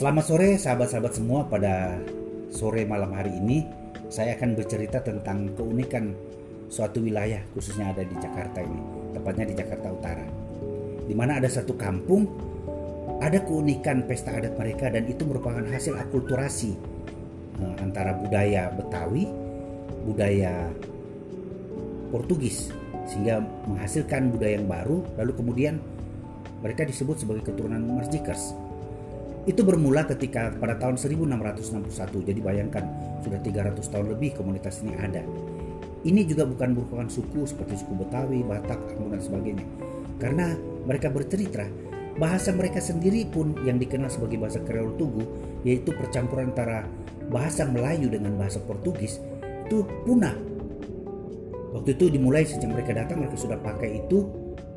Selamat sore sahabat-sahabat semua pada sore malam hari ini saya akan bercerita tentang keunikan suatu wilayah khususnya ada di Jakarta ini, tepatnya di Jakarta Utara. Di mana ada satu kampung ada keunikan pesta adat mereka dan itu merupakan hasil akulturasi eh, antara budaya Betawi, budaya Portugis sehingga menghasilkan budaya yang baru lalu kemudian mereka disebut sebagai keturunan Merjikers. Itu bermula ketika pada tahun 1661. Jadi bayangkan sudah 300 tahun lebih komunitas ini ada. Ini juga bukan merupakan suku seperti suku Betawi, Batak, Ambon dan sebagainya. Karena mereka bercerita bahasa mereka sendiri pun yang dikenal sebagai bahasa Kreol Tugu yaitu percampuran antara bahasa Melayu dengan bahasa Portugis itu punah. Waktu itu dimulai sejak mereka datang mereka sudah pakai itu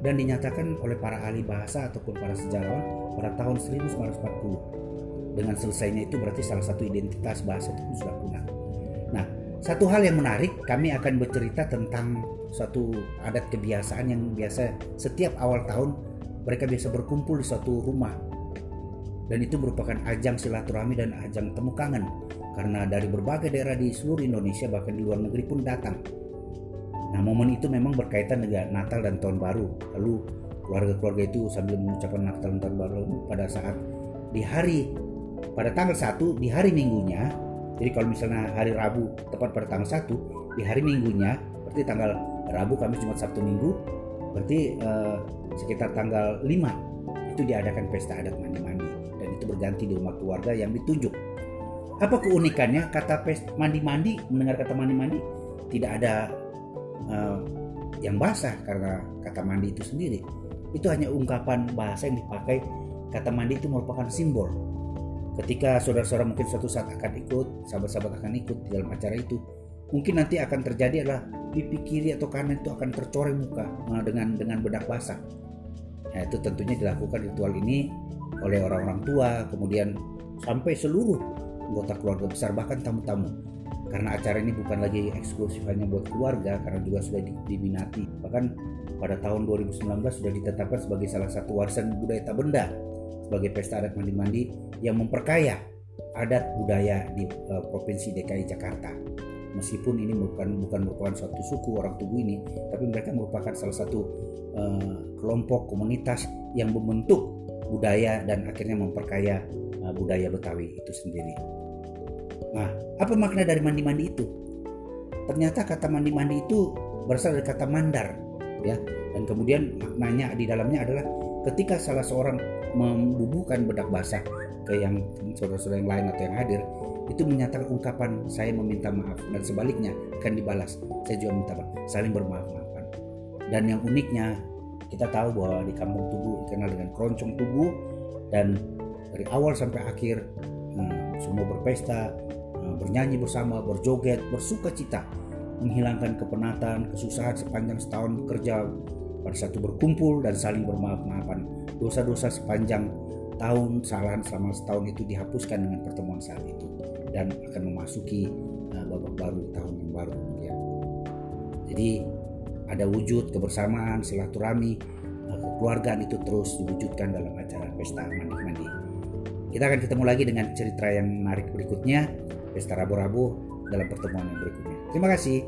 dan dinyatakan oleh para ahli bahasa ataupun para sejarawan pada tahun 1940. Dengan selesainya itu berarti salah satu identitas bahasa itu sudah punah. Nah, satu hal yang menarik, kami akan bercerita tentang suatu adat kebiasaan yang biasa setiap awal tahun mereka biasa berkumpul di suatu rumah. Dan itu merupakan ajang silaturahmi dan ajang temu kangen karena dari berbagai daerah di seluruh Indonesia bahkan di luar negeri pun datang Nah momen itu memang berkaitan dengan Natal dan Tahun Baru. Lalu keluarga-keluarga itu sambil mengucapkan Natal dan Tahun Baru pada saat di hari pada tanggal 1 di hari Minggunya. Jadi kalau misalnya hari Rabu tepat pada tanggal 1 di hari Minggunya berarti tanggal Rabu, Kamis, Jumat, Sabtu, Minggu berarti eh, sekitar tanggal 5 itu diadakan pesta adat mandi-mandi dan itu berganti di rumah keluarga yang ditunjuk. Apa keunikannya kata pesta mandi-mandi mendengar kata mandi-mandi tidak ada uh, yang basah karena kata mandi itu sendiri. Itu hanya ungkapan bahasa yang dipakai. Kata mandi itu merupakan simbol. Ketika saudara-saudara mungkin suatu saat akan ikut sahabat-sahabat akan ikut di dalam acara itu mungkin nanti akan terjadi adalah pipi kiri atau kanan itu akan tercoreng muka uh, dengan dengan bedak basah. Nah itu tentunya dilakukan ritual ini oleh orang-orang tua kemudian sampai seluruh anggota keluarga besar bahkan tamu-tamu karena acara ini bukan lagi eksklusif hanya buat keluarga karena juga sudah diminati bahkan pada tahun 2019 sudah ditetapkan sebagai salah satu warisan budaya tak benda sebagai pesta adat mandi-mandi yang memperkaya adat budaya di uh, provinsi DKI Jakarta meskipun ini bukan bukan merupakan suatu suku orang Tugu ini tapi mereka merupakan salah satu uh, kelompok komunitas yang membentuk budaya dan akhirnya memperkaya uh, budaya Betawi itu sendiri. Nah, apa makna dari mandi-mandi itu? Ternyata kata mandi-mandi itu berasal dari kata mandar, ya. Dan kemudian maknanya di dalamnya adalah ketika salah seorang membubuhkan bedak basah ke yang saudara-saudara yang lain atau yang hadir, itu menyatakan ungkapan saya meminta maaf dan sebaliknya akan dibalas saya juga minta maaf saling bermaaf-maafan dan yang uniknya kita tahu bahwa di kampung Tugu dikenal dengan keroncong Tugu dan dari awal sampai akhir hmm, semua berpesta bernyanyi bersama, berjoget, bersuka cita, menghilangkan kepenatan, kesusahan sepanjang setahun bekerja pada satu berkumpul dan saling bermaaf-maafan. Dosa-dosa sepanjang tahun kesalahan selama setahun itu dihapuskan dengan pertemuan saat itu dan akan memasuki uh, babak baru tahun yang baru kemudian. Jadi ada wujud kebersamaan, silaturahmi, uh, kekeluargaan itu terus diwujudkan dalam acara pesta mandi-mandi. Kita akan ketemu lagi dengan cerita yang menarik berikutnya. Pesta Rabu-Rabu dalam pertemuan yang berikutnya. Terima kasih.